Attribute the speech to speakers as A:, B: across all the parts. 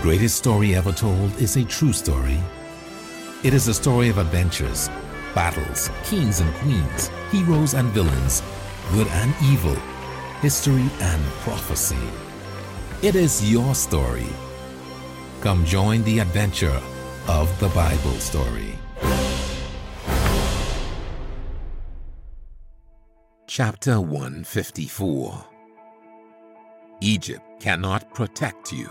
A: greatest story ever told is a true story. It is a story of adventures, battles, kings and queens, heroes and villains, good and evil, history and prophecy. It is your story. Come join the adventure of the Bible story. Chapter 154 Egypt cannot protect you.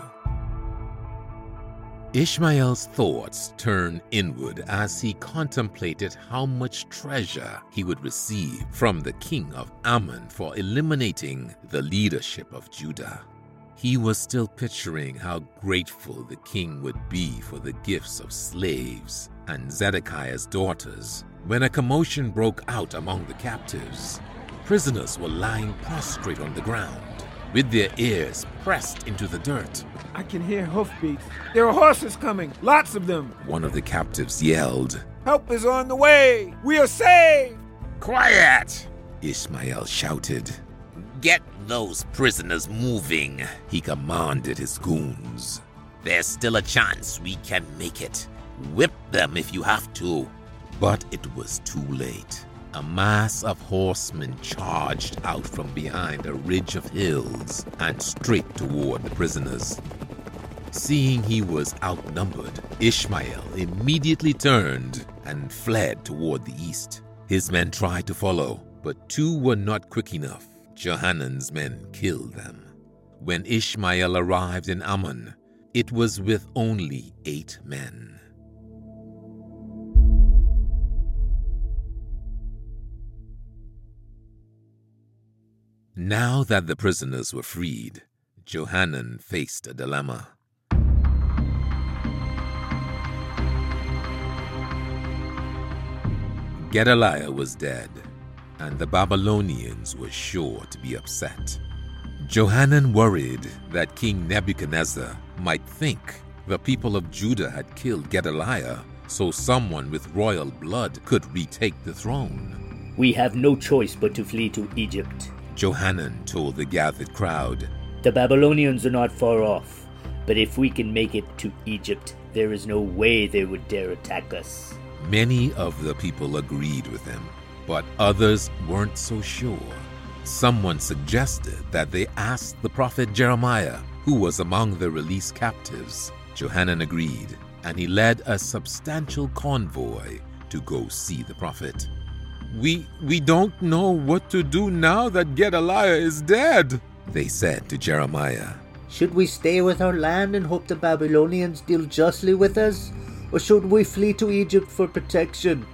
A: Ishmael's thoughts turned inward as he contemplated how much treasure he would receive from the king of Ammon for eliminating the leadership of Judah. He was still picturing how grateful the king would be for the gifts of slaves and Zedekiah's daughters when a commotion broke out among the captives. Prisoners were lying prostrate on the ground with their ears pressed into the dirt.
B: I can hear hoofbeats. There are horses coming, lots of them.
A: One of the captives yelled.
B: Help is on the way. We are saved.
A: Quiet! Ishmael shouted. Get those prisoners moving, he commanded his goons. There's still a chance we can make it. Whip them if you have to. But it was too late a mass of horsemen charged out from behind a ridge of hills and straight toward the prisoners. Seeing he was outnumbered, Ishmael immediately turned and fled toward the east. His men tried to follow, but two were not quick enough. Johanan's men killed them. When Ishmael arrived in Ammon, it was with only eight men. Now that the prisoners were freed, Johanan faced a dilemma. Gedaliah was dead, and the Babylonians were sure to be upset. Johanan worried that King Nebuchadnezzar might think the people of Judah had killed Gedaliah so someone with royal blood could retake the throne.
C: We have no choice but to flee to Egypt.
A: Johanan told the gathered crowd.
C: The Babylonians are not far off, but if we can make it to Egypt, there is no way they would dare attack us.
A: Many of the people agreed with him, but others weren't so sure. Someone suggested that they ask the prophet Jeremiah, who was among the released captives. Johanan agreed, and he led a substantial convoy to go see the prophet. We, we don't know what to do now that Gedaliah is dead, they said to Jeremiah.
D: Should we stay with our land and hope the Babylonians deal justly with us? Or should we flee to Egypt for protection?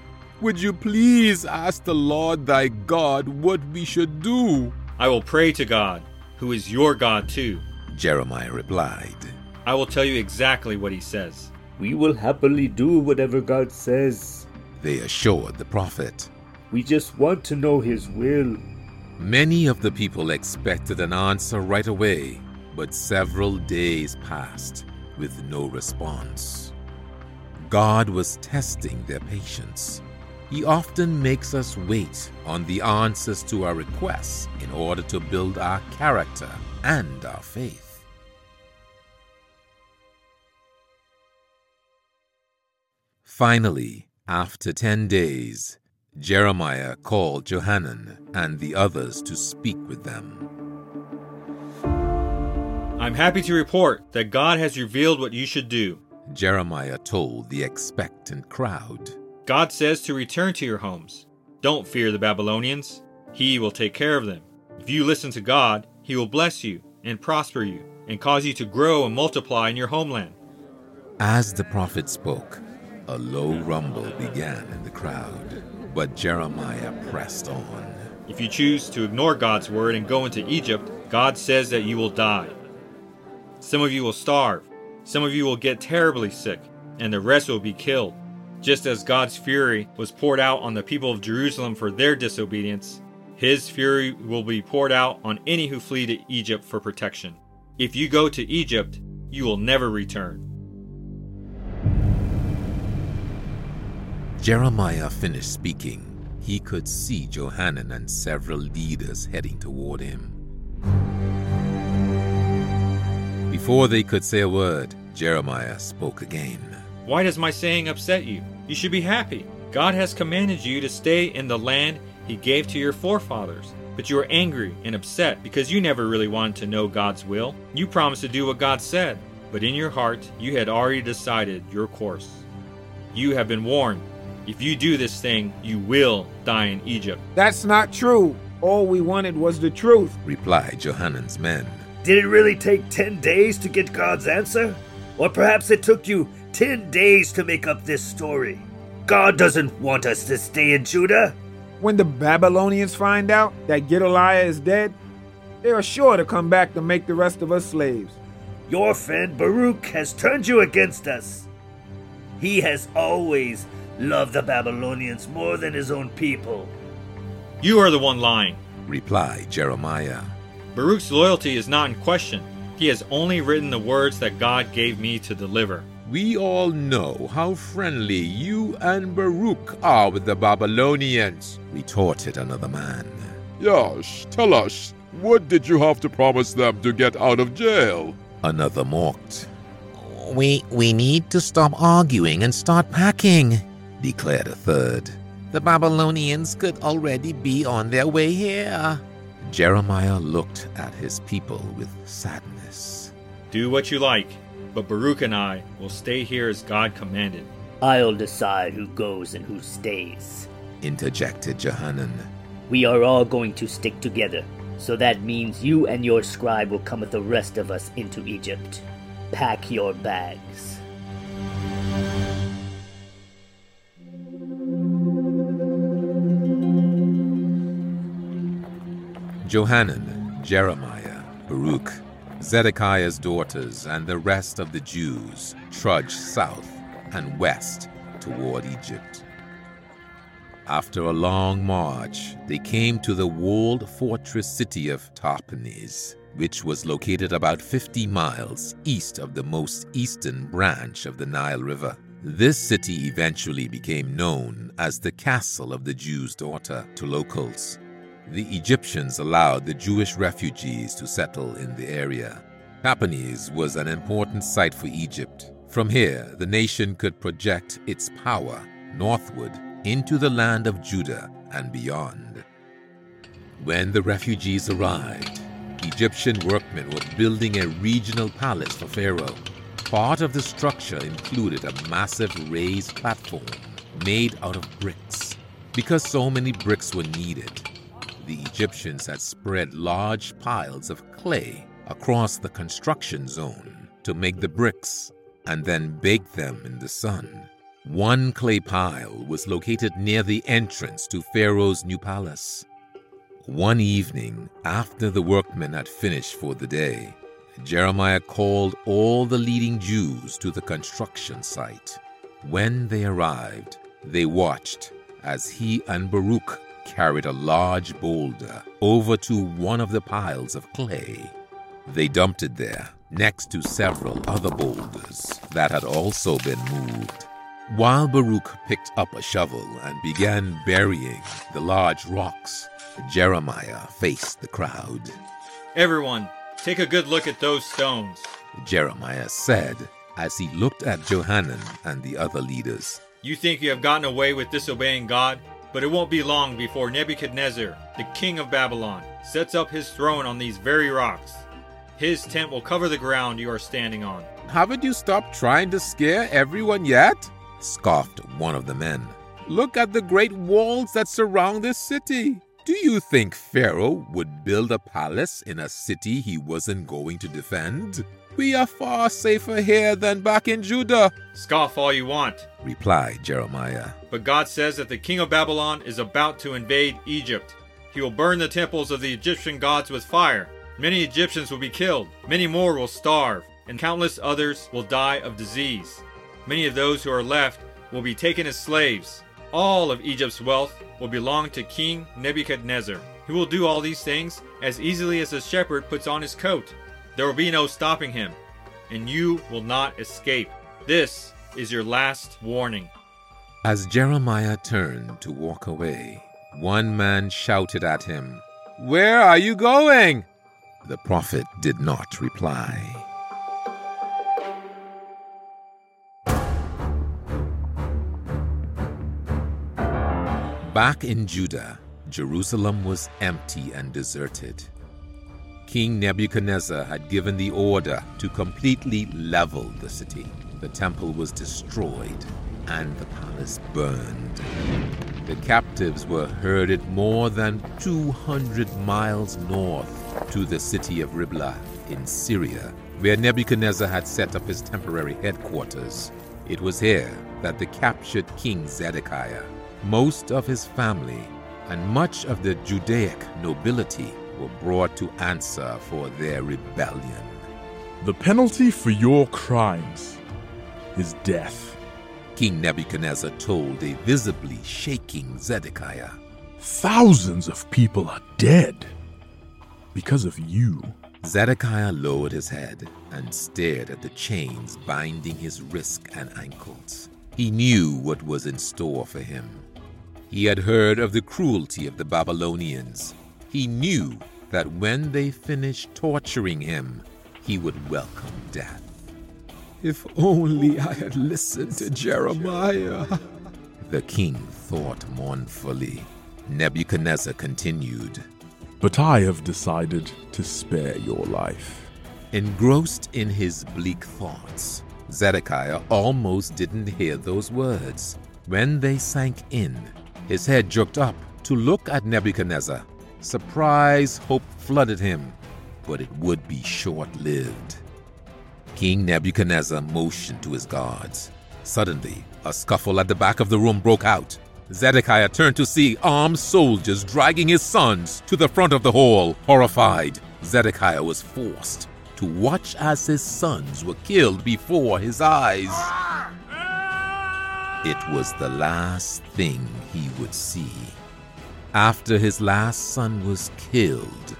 E: Would you please ask the Lord thy God what we should do?
F: I will pray to God, who is your God too.
A: Jeremiah replied.
F: I will tell you exactly what he says.
D: We will happily do whatever God says.
A: They assured the prophet.
D: We just want to know His will.
A: Many of the people expected an answer right away, but several days passed with no response. God was testing their patience. He often makes us wait on the answers to our requests in order to build our character and our faith. Finally, after 10 days, Jeremiah called Johanan and the others to speak with them.
F: I'm happy to report that God has revealed what you should do.
A: Jeremiah told the expectant crowd.
F: God says to return to your homes. Don't fear the Babylonians. He will take care of them. If you listen to God, He will bless you and prosper you and cause you to grow and multiply in your homeland.
A: As the prophet spoke, a low rumble began in the crowd. But Jeremiah pressed on.
F: If you choose to ignore God's word and go into Egypt, God says that you will die. Some of you will starve, some of you will get terribly sick, and the rest will be killed. Just as God's fury was poured out on the people of Jerusalem for their disobedience, his fury will be poured out on any who flee to Egypt for protection. If you go to Egypt, you will never return.
A: Jeremiah finished speaking. He could see Johanan and several leaders heading toward him. Before they could say a word, Jeremiah spoke again.
F: Why does my saying upset you? You should be happy. God has commanded you to stay in the land he gave to your forefathers. But you are angry and upset because you never really wanted to know God's will. You promised to do what God said, but in your heart you had already decided your course. You have been warned. If you do this thing, you will die in Egypt.
B: That's not true. All we wanted was the truth.
A: Replied Johanan's men.
C: Did it really take 10 days to get God's answer? Or perhaps it took you 10 days to make up this story? God doesn't want us to stay in Judah.
B: When the Babylonians find out that Gedaliah is dead, they are sure to come back to make the rest of us slaves.
C: Your friend Baruch has turned you against us. He has always loved the Babylonians more than his own people.
F: You are the one lying.
A: Replied Jeremiah.
F: Baruch's loyalty is not in question. He has only written the words that God gave me to deliver.
E: We all know how friendly you and Baruch are with the Babylonians.
A: Retorted another man.
E: Yash, tell us, what did you have to promise them to get out of jail?
A: Another mocked. We we need to stop arguing and start packing, declared a third. The Babylonians could already be on their way here. Jeremiah looked at his people with sadness.
F: Do what you like, but Baruch and I will stay here as God commanded.
C: I'll decide who goes and who stays.
A: Interjected Johanan.
C: We are all going to stick together, so that means you and your scribe will come with the rest of us into Egypt. Pack your bags.
A: Johanan, Jeremiah, Baruch, Zedekiah's daughters, and the rest of the Jews trudged south and west toward Egypt. After a long march, they came to the walled fortress city of Tahpanhes, which was located about 50 miles east of the most eastern branch of the Nile River. This city eventually became known as the Castle of the Jew's Daughter to locals. The Egyptians allowed the Jewish refugees to settle in the area. Tahpanhes was an important site for Egypt. From here, the nation could project its power northward into the land of Judah and beyond. When the refugees arrived, Egyptian workmen were building a regional palace for Pharaoh. Part of the structure included a massive raised platform made out of bricks. Because so many bricks were needed, the Egyptians had spread large piles of clay across the construction zone to make the bricks and then bake them in the sun. One clay pile was located near the entrance to Pharaoh's new palace. One evening, after the workmen had finished for the day, Jeremiah called all the leading Jews to the construction site. When they arrived, they watched as he and Baruch carried a large boulder over to one of the piles of clay. They dumped it there, next to several other boulders that had also been moved. While Baruch picked up a shovel and began burying the large rocks, Jeremiah faced the crowd.
F: Everyone, take a good look at those stones.
A: Jeremiah said as he looked at Johanan and the other leaders.
F: You think you have gotten away with disobeying God? But it won't be long before Nebuchadnezzar, the king of Babylon, sets up his throne on these very rocks. His tent will cover the ground you are standing on.
E: Haven't you stopped trying to scare everyone yet?
A: Scoffed one of the men.
E: Look at the great walls that surround this city.
A: Do you think Pharaoh would build a palace in a city he wasn't going to defend?
E: We are far safer here than back in Judah.
F: Scoff all you want,
A: replied Jeremiah.
F: But God says that the king of Babylon is about to invade Egypt. He will burn the temples of the Egyptian gods with fire. Many Egyptians will be killed, many more will starve, and countless others will die of disease. Many of those who are left will be taken as slaves. All of Egypt's wealth will belong to King Nebuchadnezzar. He will do all these things as easily as a shepherd puts on his coat. There will be no stopping him, and you will not escape. This is your last warning.
A: As Jeremiah turned to walk away, one man shouted at him,
E: Where are you going?
A: The prophet did not reply. Back in Judah, Jerusalem was empty and deserted. King Nebuchadnezzar had given the order to completely level the city. The temple was destroyed and the palace burned. The captives were herded more than 200 miles north to the city of Riblah in Syria, where Nebuchadnezzar had set up his temporary headquarters. It was here that the captured king Zedekiah, most of his family, and much of the Judaic nobility were brought to answer for their rebellion.
G: The penalty for your crimes is death.
A: King Nebuchadnezzar told a visibly shaking Zedekiah.
G: Thousands of people are dead because of you.
A: Zedekiah lowered his head and stared at the chains binding his wrists and ankles. He knew what was in store for him. He had heard of the cruelty of the Babylonians. He knew that when they finished torturing him, he would welcome death.
B: If only I had listened to Jeremiah.
A: The king thought mournfully. Nebuchadnezzar continued.
G: But I have decided to spare your life.
A: Engrossed in his bleak thoughts, Zedekiah almost didn't hear those words. When they sank in, his head jerked up to look at Nebuchadnezzar. Surprise hope flooded him, but it would be short lived. King Nebuchadnezzar motioned to his guards. Suddenly, a scuffle at the back of the room broke out. Zedekiah turned to see armed soldiers dragging his sons to the front of the hall. Horrified, Zedekiah was forced to watch as his sons were killed before his eyes. It was the last thing he would see. After his last son was killed,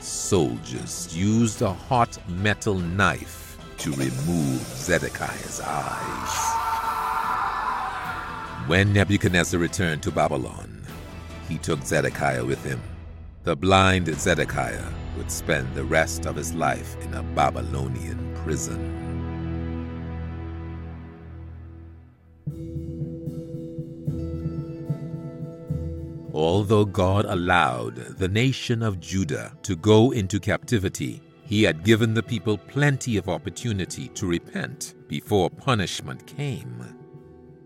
A: soldiers used a hot metal knife to remove Zedekiah's eyes. When Nebuchadnezzar returned to Babylon, he took Zedekiah with him. The blind Zedekiah would spend the rest of his life in a Babylonian prison. Although God allowed the nation of Judah to go into captivity, he had given the people plenty of opportunity to repent before punishment came.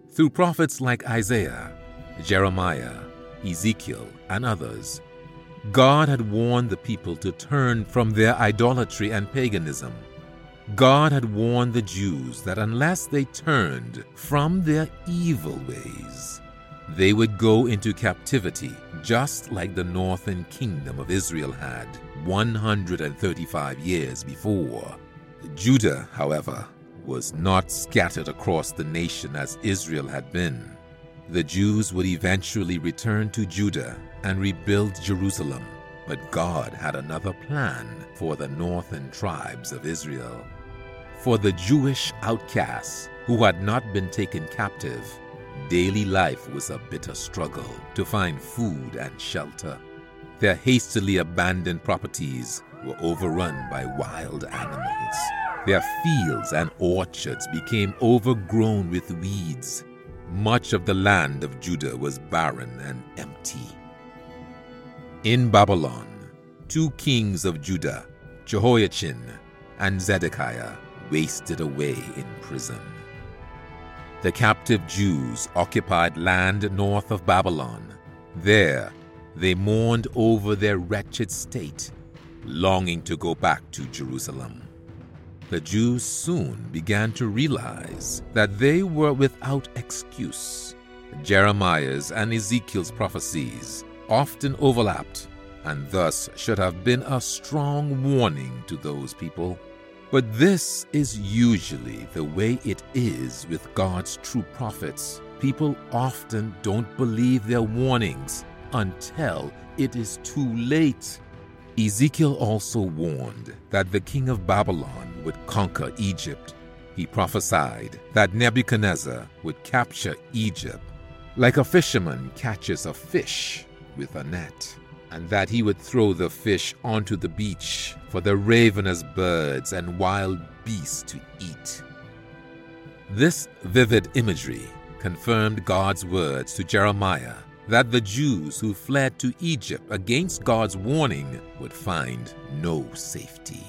A: Through prophets like Isaiah, Jeremiah, Ezekiel, and others, God had warned the people to turn from their idolatry and paganism. God had warned the Jews that unless they turned from their evil ways, they would go into captivity just like the northern kingdom of Israel had 135 years before. Judah, however, was not scattered across the nation as Israel had been. The Jews would eventually return to Judah and rebuild Jerusalem, but God had another plan for the northern tribes of Israel. For the Jewish outcasts who had not been taken captive, daily life was a bitter struggle to find food and shelter. Their hastily abandoned properties were overrun by wild animals. Their fields and orchards became overgrown with weeds. Much of the land of Judah was barren and empty. In Babylon, two kings of Judah, Jehoiachin and Zedekiah, wasted away in prison. The captive Jews occupied land north of Babylon. There, they mourned over their wretched state, longing to go back to Jerusalem. The Jews soon began to realize that they were without excuse. Jeremiah's and Ezekiel's prophecies often overlapped and thus should have been a strong warning to those people. But this is usually the way it is with God's true prophets. People often don't believe their warnings until it is too late. Ezekiel also warned that the king of Babylon would conquer Egypt. He prophesied that Nebuchadnezzar would capture Egypt like a fisherman catches a fish with a net, and that he would throw the fish onto the beach for the ravenous birds and wild beasts to eat. This vivid imagery confirmed God's words to Jeremiah that the Jews who fled to Egypt against God's warning would find no safety.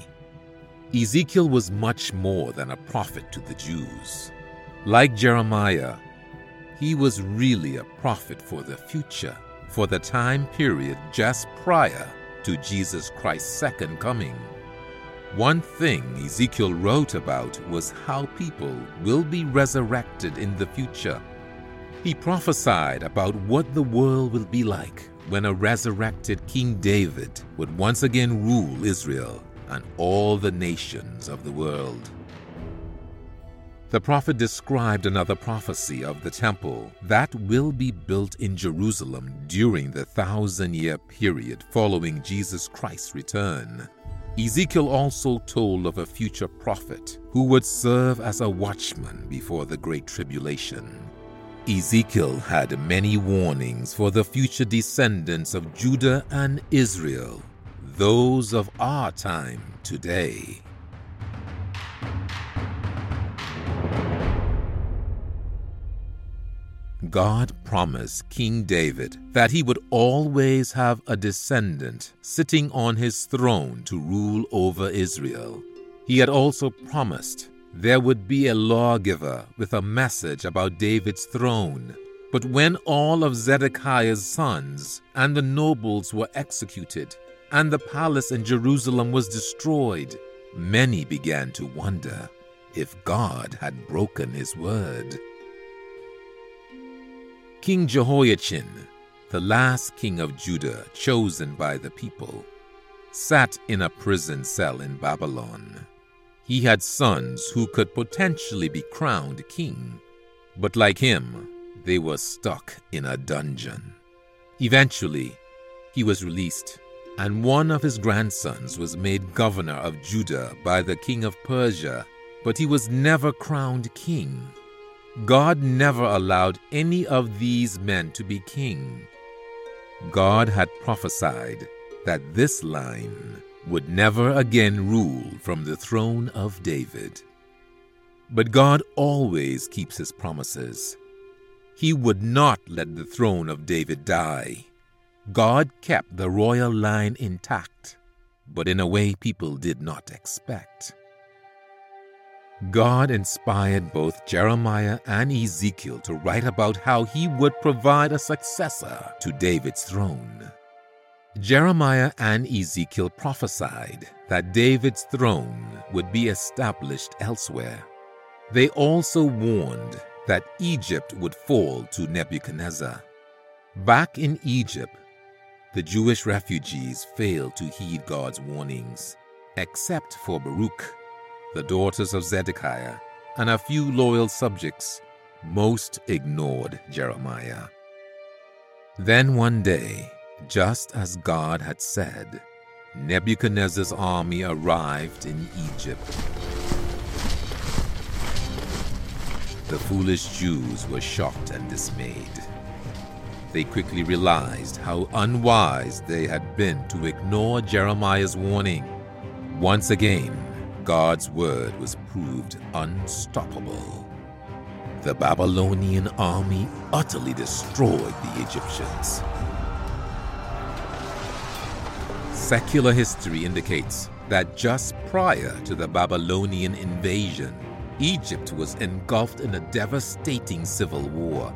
A: Ezekiel was much more than a prophet to the Jews. Like Jeremiah, he was really a prophet for the future, for the time period just prior to Jesus Christ's second coming. One thing Ezekiel wrote about was how people will be resurrected in the future. He prophesied about what the world will be like when a resurrected King David would once again rule Israel and all the nations of the world. The prophet described another prophecy of the temple that will be built in Jerusalem during the thousand year period following Jesus Christ's return. Ezekiel also told of a future prophet who would serve as a watchman before the Great Tribulation. Ezekiel had many warnings for the future descendants of Judah and Israel, those of our time today. God promised King David that he would always have a descendant sitting on his throne to rule over Israel. He had also promised there would be a lawgiver with a message about David's throne. But when all of Zedekiah's sons and the nobles were executed, and the palace in Jerusalem was destroyed, many began to wonder if God had broken his word. King Jehoiachin, the last king of Judah chosen by the people, sat in a prison cell in Babylon. He had sons who could potentially be crowned king, but like him, they were stuck in a dungeon. Eventually, he was released, and one of his grandsons was made governor of Judah by the king of Persia, but he was never crowned king. God never allowed any of these men to be king. God had prophesied that this line would never again rule from the throne of David. But God always keeps his promises. He would not let the throne of David die. God kept the royal line intact, but in a way people did not expect. God inspired both Jeremiah and Ezekiel to write about how he would provide a successor to David's throne. Jeremiah and Ezekiel prophesied that David's throne would be established elsewhere. They also warned that Egypt would fall to Nebuchadnezzar. Back in Egypt, the Jewish refugees failed to heed God's warnings, except for Baruch the daughters of Zedekiah, and a few loyal subjects, most ignored Jeremiah. Then one day, just as God had said, Nebuchadnezzar's army arrived in Egypt. The foolish Jews were shocked and dismayed. They quickly realized how unwise they had been to ignore Jeremiah's warning. Once again, God's word was proved unstoppable. The Babylonian army utterly destroyed the Egyptians. Secular history indicates that just prior to the Babylonian invasion, Egypt was engulfed in a devastating civil war.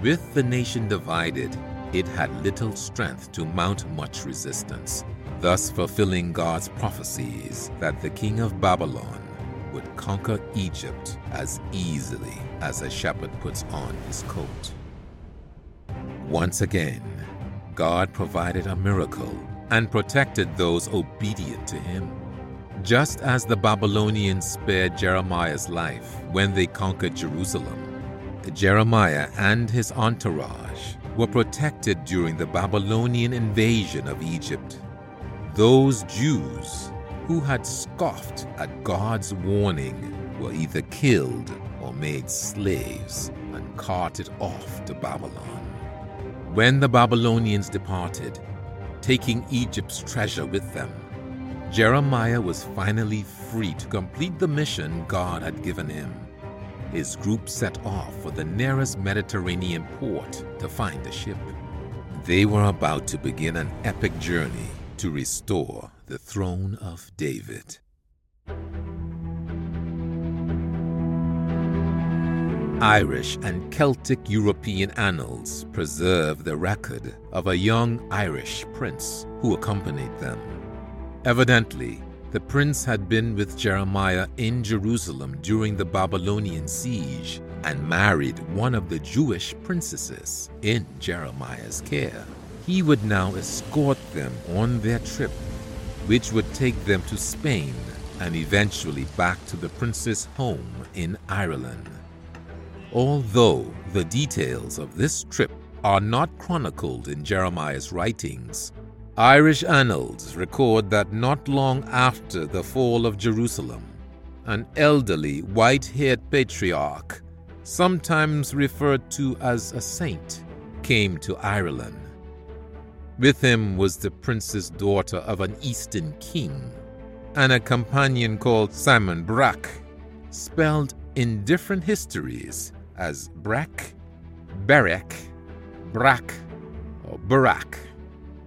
A: With the nation divided, it had little strength to mount much resistance thus fulfilling God's prophecies that the king of Babylon would conquer Egypt as easily as a shepherd puts on his coat. Once again, God provided a miracle and protected those obedient to him. Just as the Babylonians spared Jeremiah's life when they conquered Jerusalem, Jeremiah and his entourage were protected during the Babylonian invasion of Egypt those Jews who had scoffed at God's warning were either killed or made slaves and carted off to Babylon. When the Babylonians departed, taking Egypt's treasure with them, Jeremiah was finally free to complete the mission God had given him. His group set off for the nearest Mediterranean port to find a ship. They were about to begin an epic journey to restore the throne of David. Irish and Celtic European annals preserve the record of a young Irish prince who accompanied them. Evidently, the prince had been with Jeremiah in Jerusalem during the Babylonian siege and married one of the Jewish princesses in Jeremiah's care. He would now escort them on their trip, which would take them to Spain and eventually back to the prince's home in Ireland. Although the details of this trip are not chronicled in Jeremiah's writings, Irish annals record that not long after the fall of Jerusalem, an elderly white haired patriarch, sometimes referred to as a saint, came to Ireland. With him was the prince's daughter of an eastern king, and a companion called Simon Brach, spelled in different histories as Breck, Berech, Brak, or Barak.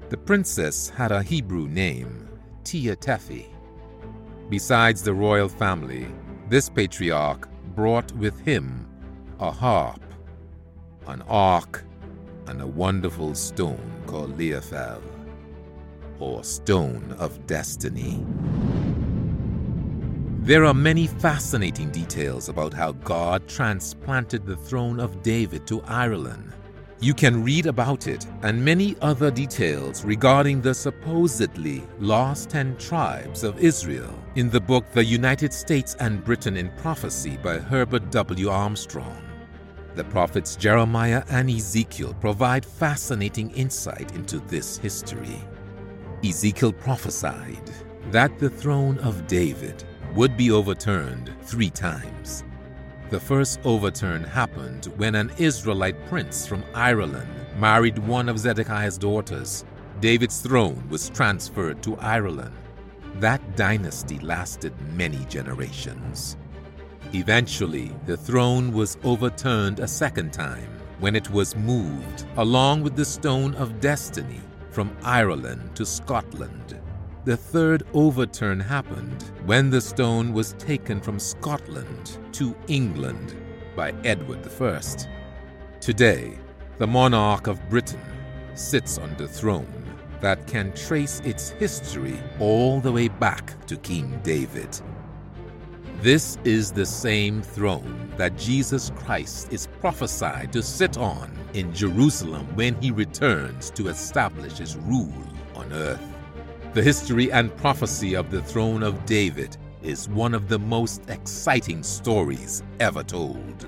A: The princess had a Hebrew name, Tea Tephi. Besides the royal family, this patriarch brought with him a harp, an ark, and a wonderful stone called Lia Fail, or Stone of Destiny. There are many fascinating details about how God transplanted the throne of David to Ireland. You can read about it and many other details regarding the supposedly lost 10 tribes of Israel in the book The United States and Britain in Prophecy by Herbert W. Armstrong. The prophets Jeremiah and Ezekiel provide fascinating insight into this history. Ezekiel prophesied that the throne of David would be overturned three times. The first overturn happened when an Israelite prince from Ireland married one of Zedekiah's daughters. David's throne was transferred to Ireland. That dynasty lasted many generations. Eventually, the throne was overturned a second time when it was moved, along with the Stone of Destiny, from Ireland to Scotland. The third overturn happened when the stone was taken from Scotland to England by Edward I. Today, the monarch of Britain sits on the throne that can trace its history all the way back to King David. This is the same throne that Jesus Christ is prophesied to sit on in Jerusalem when he returns to establish his rule on earth. The history and prophecy of the throne of David is one of the most exciting stories ever told.